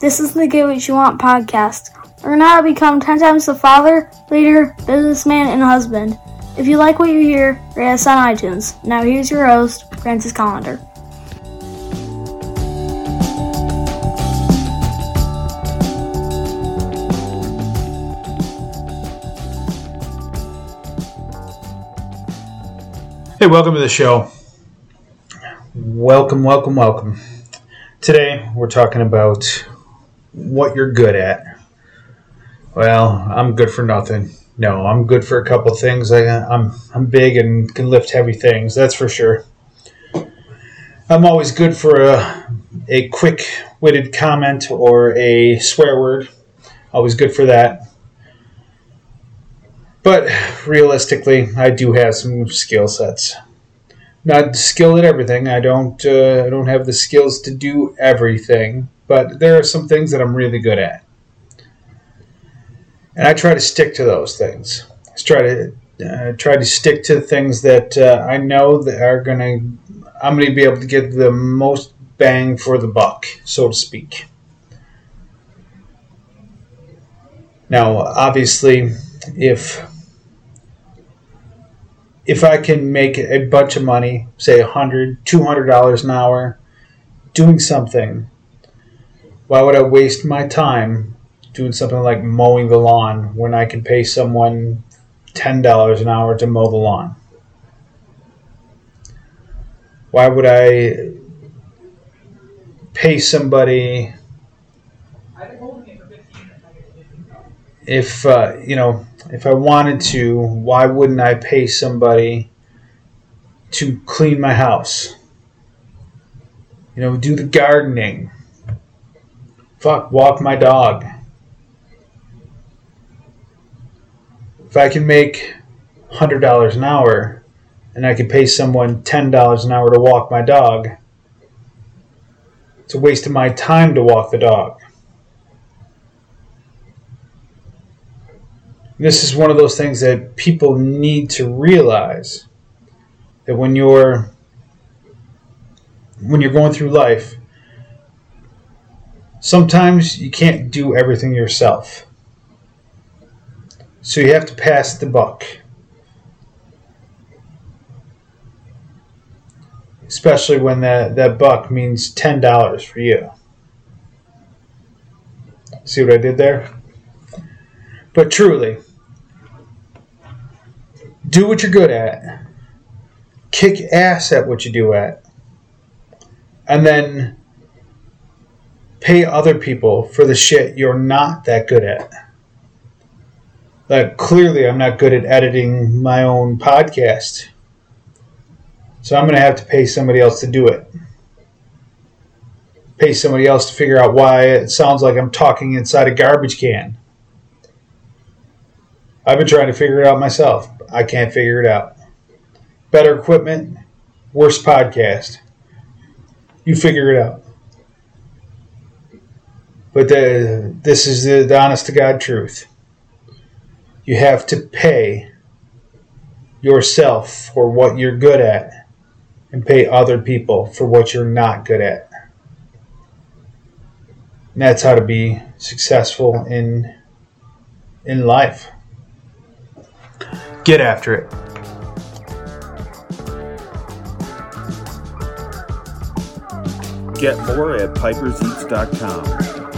This is the Get What You Want podcast. Learn how to become 10 times the father, leader, businessman, and husband. If you like what you hear, rate us on iTunes. Now here's your host, Francis Collender. Hey, welcome to the show. Welcome, welcome, welcome. Today we're talking about what you're good at. Well, I'm good for nothing. No, I'm good for a couple things. I, I'm I'm big and can lift heavy things. That's for sure. I'm always good for a a quick-witted comment or a swear word. Always good for that. But realistically, I do have some skill sets. Not skilled at everything. I don't. Uh, I don't have the skills to do everything. But there are some things that I'm really good at, and I try to stick to those things. I try to uh, try to stick to things that uh, I know that are gonna. I'm gonna be able to get the most bang for the buck, so to speak. Now, obviously, if if I can make a bunch of money, say $100, $200 an hour, doing something, why would I waste my time doing something like mowing the lawn when I can pay someone $10 an hour to mow the lawn? Why would I pay somebody if, uh, you know, if I wanted to, why wouldn't I pay somebody to clean my house? You know, do the gardening. Fuck, walk my dog. If I can make $100 an hour and I can pay someone $10 an hour to walk my dog, it's a waste of my time to walk the dog. this is one of those things that people need to realize that when you're when you're going through life sometimes you can't do everything yourself. So you have to pass the buck. Especially when that, that buck means $10 for you. See what i did there? But truly do what you're good at, kick ass at what you do at, and then pay other people for the shit you're not that good at. Like, clearly, I'm not good at editing my own podcast. So I'm going to have to pay somebody else to do it. Pay somebody else to figure out why it sounds like I'm talking inside a garbage can. I've been trying to figure it out myself. I can't figure it out. Better equipment, worse podcast. You figure it out. But the, this is the, the honest to God truth. You have to pay yourself for what you're good at and pay other people for what you're not good at. And that's how to be successful in in life. Get after it. Get more at piperseats.com.